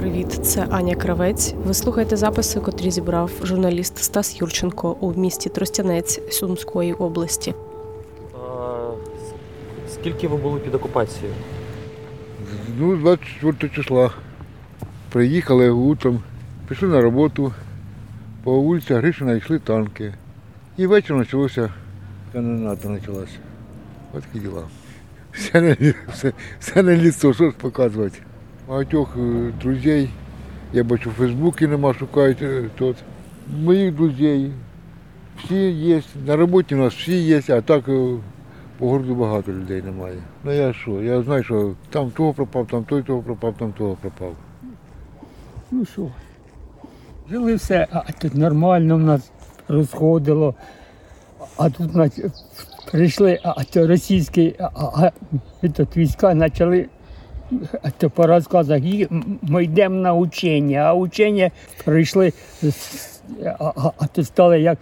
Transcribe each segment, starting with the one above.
привіт! Це Аня Кравець. Ви слухаєте записи, котрі зібрав журналіст Стас Юрченко у місті Тростянець Сумської області. А, скільки ви були під окупацією? Ну, 24 числа. Приїхали утром, пішли на роботу. По вулиці Гришина йшли танки. І ввечері почалося каноната почалася. Ось такі діла. Все на, все, все на лісо, що ж показувати. Багатьох е, друзей, я бачу, в Фейсбуці нема, шукають е, тут. Моїх друзей. Всі є. На роботі у нас всі є, а так е, по городу багато людей немає. Ну я що? Я знаю, що там того пропав, там той того пропав, там того пропав. Ну що, жили все, а тут нормально в нас розходило. А тут нач- прийшли, а російські а, а, а, війська почали. А то по розказах ми йдемо на учення, а учення прийшли, а, а, а то стали як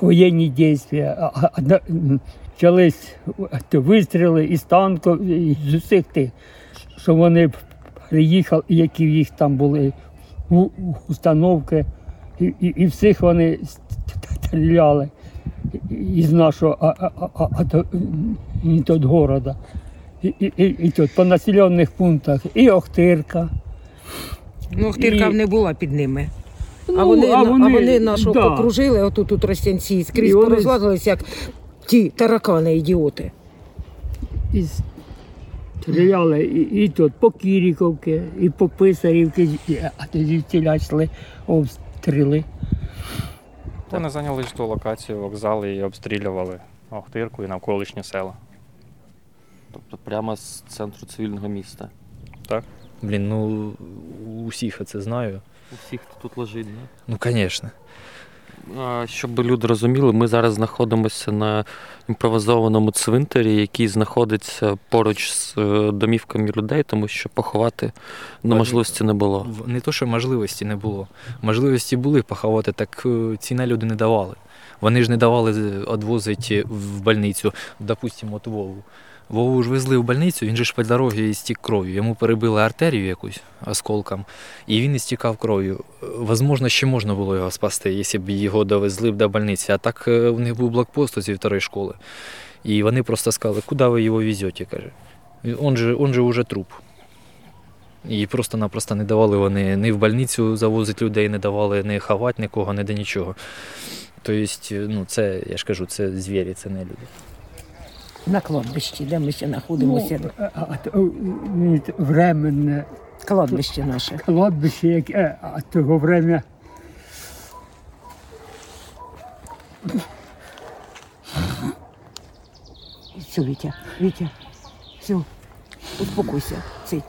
воєнні. А, а, а, м, почались вистріли із танків, з усіх тих, що вони приїхали, які в їх там були установки, і, і, і всіх вони стріляли із нашого а, а, а, а, тут города. І, і, і, і тут по населених пунктах, і Охтирка. Ну, Охтирка І- не була під ними. Ну, а, вони, а, вони, а вони нашого да. окружили, отут у Тростянці, скрізь І вони- порозлазились, як ті таракани, ідіоти. І стріляли і, і тут по Кіріковки, і по Писарівки, і- а тоді тіля йшли обстріли. Вони зайняли ж ту локацію, вокзали і обстрілювали Охтирку і навколишні села. Тобто прямо з центру цивільного міста. Так. Блін, ну у всіх я це знаю. У всіх хто тут лежить, да? Ну, звісно. А, Щоб люди розуміли, ми зараз знаходимося на імпровізованому цвинтарі, який знаходиться поруч з е, домівками людей, тому що поховати на можливості не було. Не то, що можливості не було. Можливості були поховати, так е, ціна люди не давали. Вони ж не давали відвозити в больницю, допустимо, от Вову. Вову ж везли в больницю, він же ж по дорозі істік кров'ю. Йому перебили артерію якусь осколком, і він істікав кров'ю. Возможно, ще можна було його спасти, якщо б його довезли б до больниці. А так е, у них був блокпост зі второї школи. І вони просто сказали, куди ви його везете, каже. Он же, он же уже труп. І просто-напросто не давали вони ні в больницю завозити людей, не давали ні ховати нікого, ні до нічого. Тобто, ну, це, я ж кажу, це звірі, це не люди. На кладбищі, де ми ще знаходимося. Ну, а, а, то, е, е, временне Кладбище наше. кладбище, яке а того время. Все, Вітя, Вітя, все, успокойся, цить.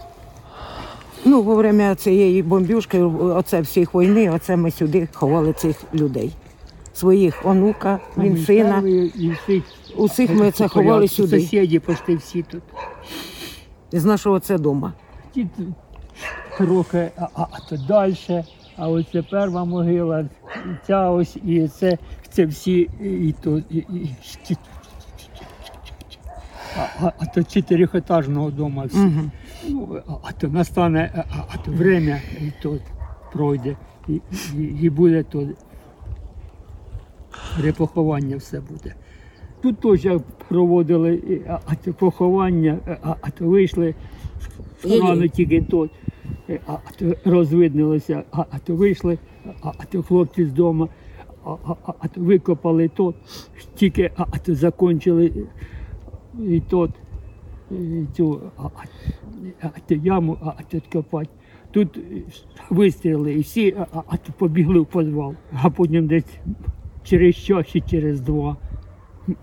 Ну, во время цієї бомбюшки, оце всіх війни, оце ми сюди ховали цих людей. Своїх онука, він сина. І всіх, Усіх ми це ховали сюди. Сусіді почти всі тут. З нашого це дома. Ті трохи, а, а, а то далі. А ось це перша могила, ця ось, і це, це всі, і тут, і, і, і- а, а, то чотирьохетажного дому всі. Угу. Ну, а, а то настане, а, а, то время, і то пройде, і, і, і буде то перепоховання все буде. Тут теж проводили, а, то поховання, а, а то вийшли рано тільки тут, е, а, а то розвиднилося, а, а то вийшли, а, а то хлопці з дому, а, а, а, а то викопали тут, тільки а, а то закончили і тут і цю а, а, яму, а, а тут копати. Тут е, вистріли і всі, а, а, то побігли в підвал, а потім десь через час чи через два.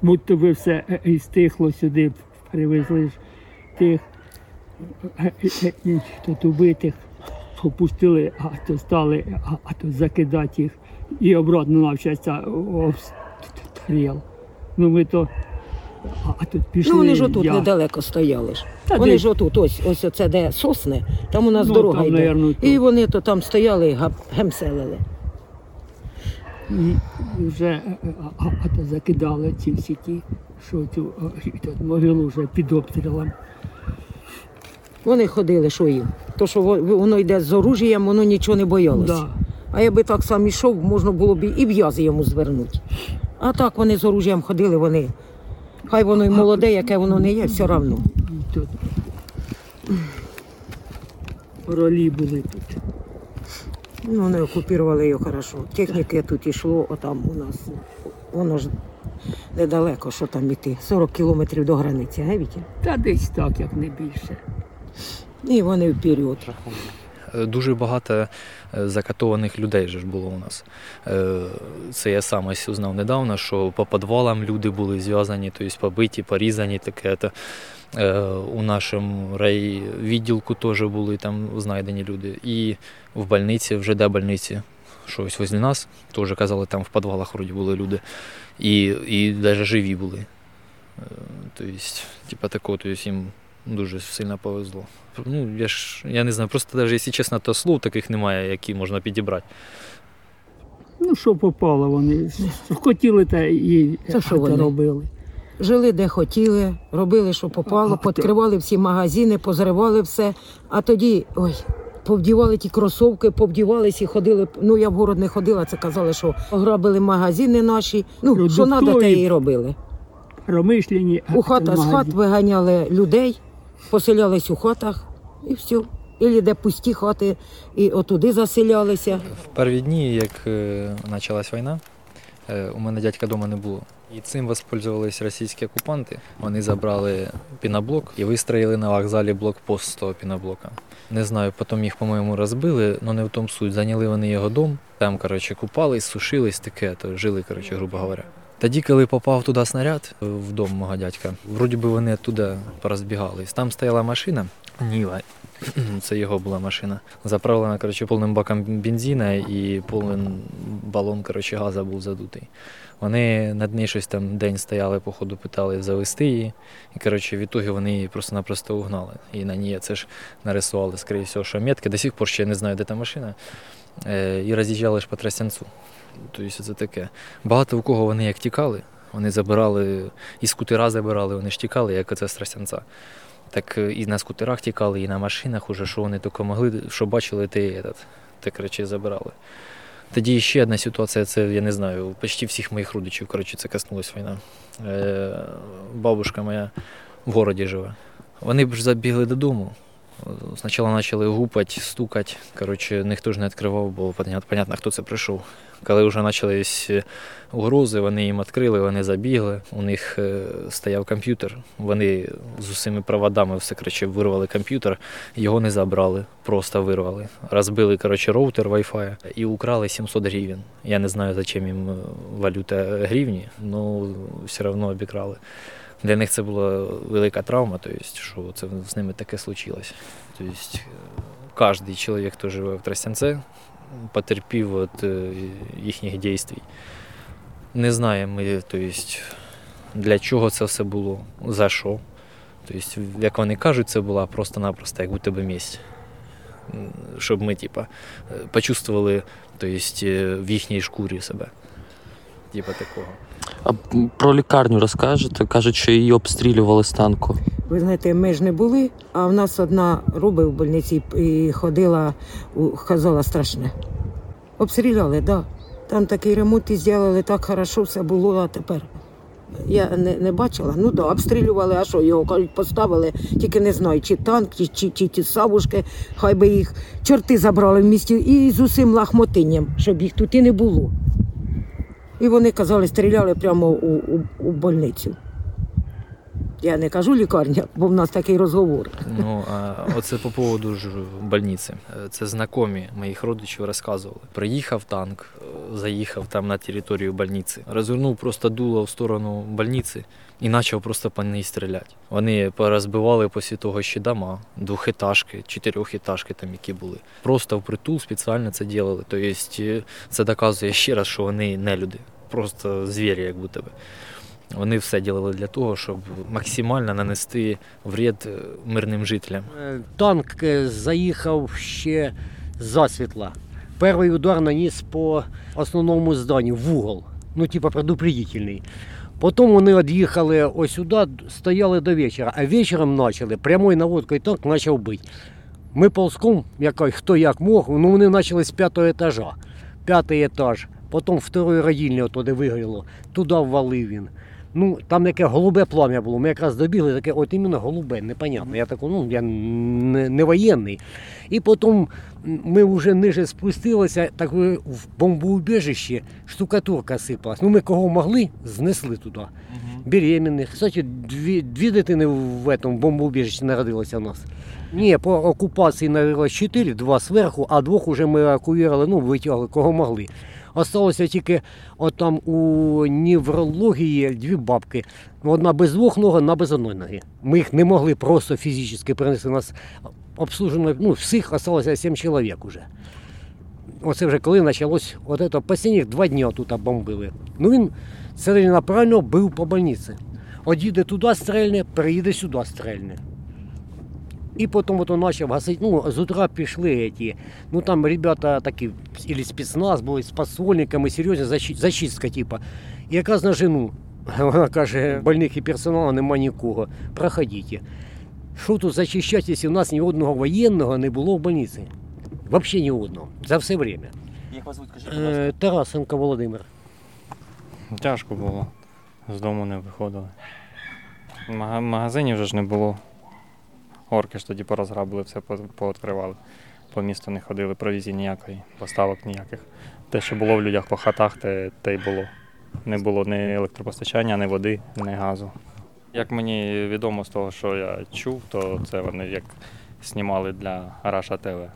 Будто ви все е, і стихло сюди, привезли ж тих е, е, тут убитих, опустили, а то стали, а, то закидати їх і обратно навчаться обстріл. Ну ми то, а, тут пішли. Ну вони ж отут я. недалеко стояли ж. Та Вони десь- ж отут, ось, ось оце де сосни, там у нас Ну, дорога там, йде. наверно, тут. і вони то там стояли і гемселили. І вже е, е, а закидали ці всі ті, що цю е, могилу вже під обстрілом. Вони ходили, що їм. То, що воно йде з оружієм, воно нічого не боялося. Да. А якби так сам ішов, можна було б і в'язи йому звернути. А так вони з оружієм ходили, вони. Хай воно й молоде, яке воно не є, все одно. Ролі були тут. Ну, вони окупували його хорошо. Техніки тут йшло, отам у нас. Воно ж недалеко, що там іти. 40 кілометрів до границі, а Вітя? Та десь так, як не більше. І вони вперед. Е, Дуже багато е, закатованих людей ж було у нас. Е, Це я сам ось узнав недавно, що по підвалам люди були зв'язані, тобто побиті, порізані таке. У нашому райвідділку теж були там знайдені люди. І в больниці, в ЖД больниці, що ось возле нас, теж казали, там в підвалах вроді були люди. І, і навіть живі були. Тобто, типа такого, тобто їм дуже сильно повезло. Ну, я ж я не знаю, просто навіть, якщо чесно, то слов таких немає, які можна підібрати. Ну, що попало, вони хотіли та і Це що вони? робили. Жили де хотіли, робили, що попало, Ага, підкривали всі магазини, позривали все. А тоді, ой, повдівали ті кросовки, повдівались і ходили. Ну, я в город не ходила, це казали, що ограбили магазини наші. Ну, що треба, те і робили. Промишлені. У хата з хат виганяли людей, поселялись у хатах і все. Ілі де пусті хати, і отуди заселялися. В перші дні, як е, почалась війна, е, у мене дядька вдома не було. І цим воспользувалися російські окупанти. Вони забрали піноблок і вистроїли на вокзалі блокпост з того піноблока. Не знаю, потім їх, по-моєму, розбили, але не в тому суть. Зайняли вони його дом, там, коротше, купались, сушились, таке, то жили, коротше, грубо говоря. Тоді, коли попав туди снаряд е, в дом мого дядька, вроді би вони туди порозбігались. Там стояла машина, Ніла, це його була машина. Заправлена коротше, повним баком бензина і повний балон коротше, газу був задутий. Вони над нею щось там день стояли, походу, питали завести її. І коротше, в ітогі вони її просто-напросто угнали. І на ній це ж нарисували, скоріше всього, що метки. До сих пор ще я не знаю, де та машина. Е, і роз'їжджали ж по Тростянцю. Тобто це таке. Багато у кого вони як тікали, вони забирали, і скутера забирали, вони ж тікали, як оце з Тростянця. Так е, і на скутерах тікали, і на машинах уже, що вони тільки могли, що бачили, те, і этот, те коротше, забирали. Тоді ще одна ситуація, це я не знаю, почти всіх моїх родичів, коротше, це коснулась війна. Е, бабушка моя в городі живе. Вони б ж забігли додому. Спочатку почали гупати, стукати. Коротше, ніхто ж не відкривав, бо понятно, хто це прийшов. Коли вже почались угрози, вони їм відкрили, вони забігли. У них е, стояв комп'ютер. Вони з усіми проводами все коротше, вирвали комп'ютер, його не забрали, просто вирвали. Розбили коротше, роутер Wi-Fi і украли 700 гривень. Я не знаю, зачем їм е, валюта гривні, але все одно обікрали. Для них це була велика травма, тобто, що це з ними таке случилось. Тобто, кожен чоловік, хто живе в Тростянце, потерпів від е, їхніх дій. Не знаємо ми, тобто, для чого це все було, за що. Тобто, як вони кажуть, це була просто-напросто як будто би місць. Щоб ми, типа, е, почувствували тобто, в їхній шкурі себе. Типа такого. А про лікарню розкажете? Кажуть, що її обстрілювали з танку. Ви знаєте, ми ж не були, а в нас одна робить в больниці і ходила, казала страшне. Обстріляли, так. Да. Там такий ремонт і зробили, так хорошо все було, а тепер. Я не, не бачила. Ну да, обстрілювали, а що його кажуть, поставили, тільки не знаю, чи танк, чи, чи, чи ті савушки, хай би їх чорти забрали в місті і з усім лахмотинням, щоб їх тут і не було. І вони казали, стріляли прямо у, у, у больницю. Я не кажу лікарня, бо в нас такий розговор. Ну, а оце по поводу ж больниці. Це знайомі моїх родичів розказували. Приїхав танк, заїхав там на територію больниці, розвернув просто дуло в сторону больниці і почав просто по ній стріляти. Вони порозбивали після того ще дома, двохетажки, чотирьохетажки там, які були. Просто впритул спеціально це робили. Тобто е, це доказує ще раз, що вони не люди, просто звірі, як будто би. Вони все робили для того, щоб максимально нанести вред е, мирним жителям. Е, Танк е, заїхав ще засвітла. Перший удар наніс по основному зданню в угол. Ну, типа предупредительний. Потім вони від'їхали ось сюди, стояли до вечора, а вечором почали прямою наводкою танк почав бити. Ми ползком, який, хто як мог, ну вони почали з п'ятого етажа. П'ятий етаж, потім второї родільні туди вигоріло, туди ввалив він. Ну, там яке голубе плам'я було. Ми якраз добігли, таке от іменно голубе, непонятно. Я таку, ну, я не, не воєнний. І потім ми вже ниже спустилися, так в бомбоубіжище штукатурка сипалась. Ну, ми кого могли, знесли туди. Беременних. Кстати, дві, дві дитини в этом бомбоубіжищі народилося у нас. Ні, по окупації народилось чотири, два зверху, а двох уже ми евакуювали, ну, витягли, кого могли. Осталося тільки от там у неврології дві бабки. Одна без двох ног, одна без одної ноги. Ми їх не могли просто фізично принести. Нас обслужено, ну, всіх осталося сім чоловік уже. Оце вже коли почалось, от це, останніх два дні тут бомбили. Ну він ціленаправленно бив по больниці. Одійде туди стрельне, приїде сюди стрельне. І потім от он почав гасити, ну, з утра пішли ті, ну там ребята такі, или спецназ були, з посольниками, серйозна зачистка, типа. І якраз на жену, вона каже, больних і персоналу нема нікого, проходіть. Що тут зачищати, якщо у нас ні одного воєнного не було в больниці? Взагалі ні одного, за все время. Як вас звуть, кажіть, Е, Тарасенко Володимир. Тяжко було. З дому не виходили. Мага- Магазинів вже ж не було. Орки ж тоді порозграбили, все по- пооткривали. По місту не ходили, провізії ніякої, поставок ніяких. Те, що було в людях по хатах, те, те й було. Не було ні електропостачання, ні води, ні газу. Як мені відомо з того, що я чув, то це вони як знімали для Раша ТВ.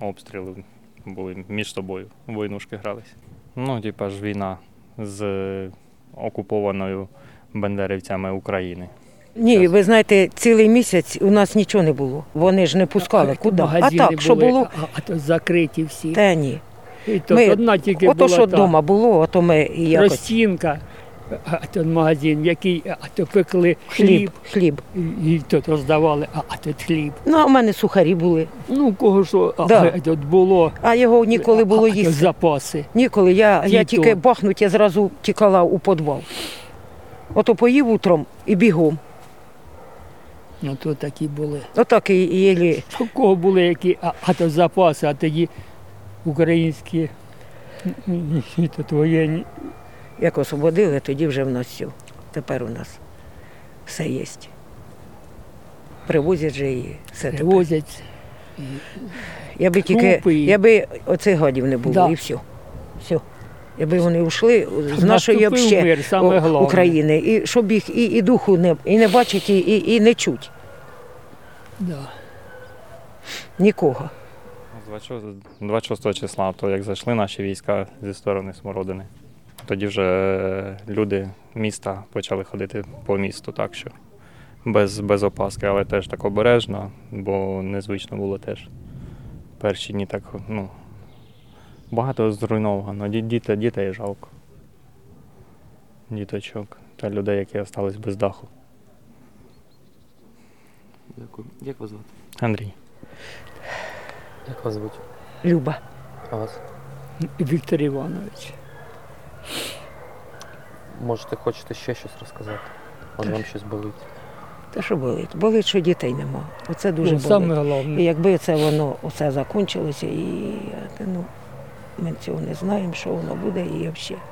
Обстріли були між собою, войнушки грались. Ну, типа ж війна з окупованою бандерівцями України. Ні, ви знаєте, цілий місяць у нас нічого не було. Вони ж не пускали. Куди? А Магазини так, що були, було, А, а то закриті всі. та ні. І то Ми- одна тільки Ото була що та. вдома було, ото ми і якось. Тростінка, а то магазин, в який а то пекли Хліб, хліб, хліб. і, і тут роздавали, а, а тут хліб. Ну, а в мене сухарі були. Ну, кого що а, Да. а, тут було. А його ніколи було а, а то їсти. запаси. Ніколи. Я, я то. тільки бахнуть, я зразу тікала у підвал. Ото поїв утром і бігом. Ну, то такі були. Отак і і єлі. У кого були які, а, а то запаси, а тоді українські, і тут воєнні. Як освободили, тоді вже в нас все. Тепер у нас все є. Привозять же і все. тепер. Привозять. Я би тільки, я би оцих гадів не було Да. і все. Все. Якби вони ушли з нашої Наступив обще, мир, саме о, головне. України, і щоб їх і, і духу не, і не бачить, і, і, і не чуть. Да. Нікого. З 26 26 числа, то як зайшли наші війська зі сторони Смородини, тоді вже е, люди міста почали ходити по місту, так що без, без опаски, але теж так обережно, бо незвично було теж. Перші дні так, ну, багато зруйновано, діти, дітей жалко. Діточок та людей, які залишились без даху. Дякую. Як вас звати? Андрій. Як вас звуть? Люба. А вас? Віктор Іванович. Можете, хочете ще щось розказати? Може вам щось болить? Та що болить? Болить, що дітей нема. Оце дуже Ну, болить. саме І якби це воно оце закінчилося, і ну, ми цього не знаємо, що воно буде і взагалі.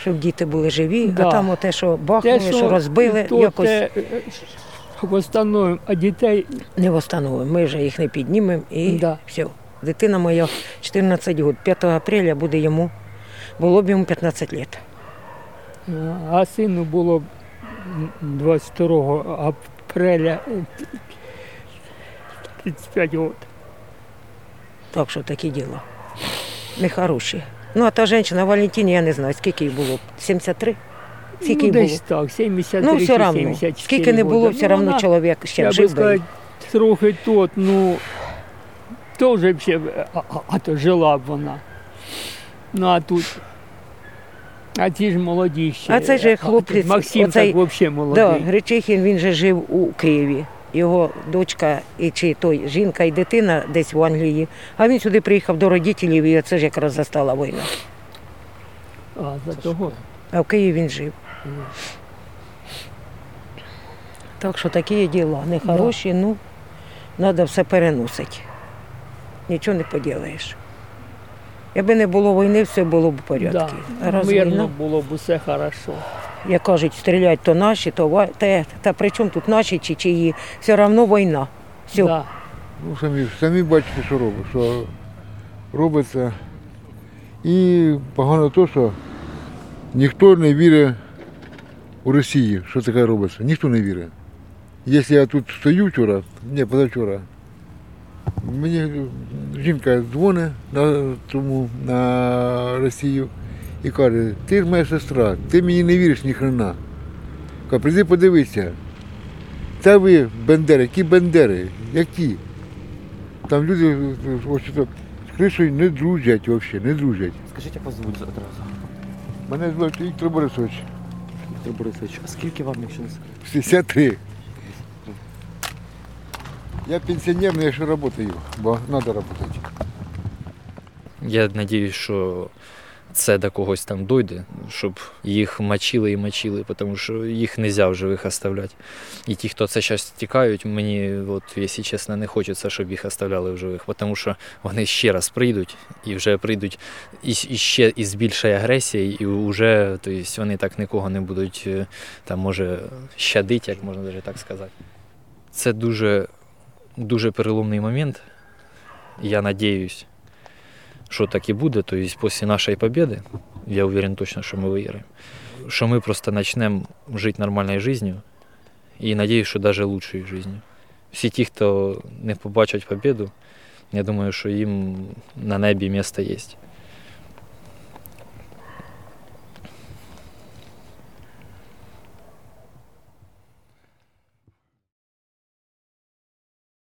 Щоб діти були живі, Да. а там оте, що бахнули, що, розбили, то якось те, е, восстановимо, а дітей не встановимо. Ми вже їх не піднімемо і Да. все. Дитина моя 14 років, 5 апреля буде йому, було б йому 15 років. А сину було 22 апреля е, 35 років. Так що такі діла. Нехороші. Ну, а та жінка Валентині, я не знаю, скільки їй було. 73? Скільки ну, їй було? десь так, 73 Ну, все одно. 74 Скільки не було, года. все Ну, одно вона, чоловік ще Я би жив. би. сказати, трохи тот, ну, теж ще, а, а, а то жила б вона. Ну, а тут, а ці ж молоді ще. А цей же хлопець, Максим оцей- так взагалі молодий. Да, Гречихін, він же жив у Києві. Його дочка і чи той жінка і дитина десь в Англії. А він сюди приїхав до родителів, і це ж якраз застала війна. А, за того. а в Києві він жив. Так що такі діла. Нехороші, ну, треба все переносити. Нічого не поділаєш. Якби не було війни, все було б в порядку. Да. Мирно було б усе хорошо. Як кажуть, стріляють то наші, то ва- те, та при чому тут наші чи чиї, все одно війна. Все. Да. Ну, самі, самі бачите, що робить, що робиться. І погано то, що ніхто не вірить у Росії, що таке робиться. Ніхто не вірить. Якщо я тут стою вчора, ні, позавчора, мені жінка дзвонить на, тому, на Росію і каже, ти ж моя сестра, ти мені не віриш ні хрена. Каже, прийди подивися. Це ви бендери, які бендери, які? Там люди ось з кришею не дружать взагалі, не дружать. Скажіть, як вас звуть одразу? Мене звати Віктор Борисович, Віктор Борисович, а скільки вам, якщо не секрет? 63. Я пенсіонер, але я ще працюю, бо треба працювати. Я сподіваюся, що це до когось там дойде, щоб їх мочили і мочили, тому що їх не можна в живих оставляти. І ті, хто це зараз тікають, мені, от, якщо чесно, не хочеться, щоб їх оставляли в живих, тому що вони ще раз прийдуть і вже прийдуть і, ще із більшою агресією, і вже тобто, вони так нікого не будуть е, там, може, щадити, як можна навіть так сказати. Це дуже, дуже переломний момент. Я надіюсь, що так і буде. то Тобто, після нашої победи, я уверен точно, що ми виграємо. Що ми просто почнемо жити нормальною життю і надіюсь, що навіть лучшою життю. Всі ті, хто не побачать победу, я думаю, що їм на небі місце є.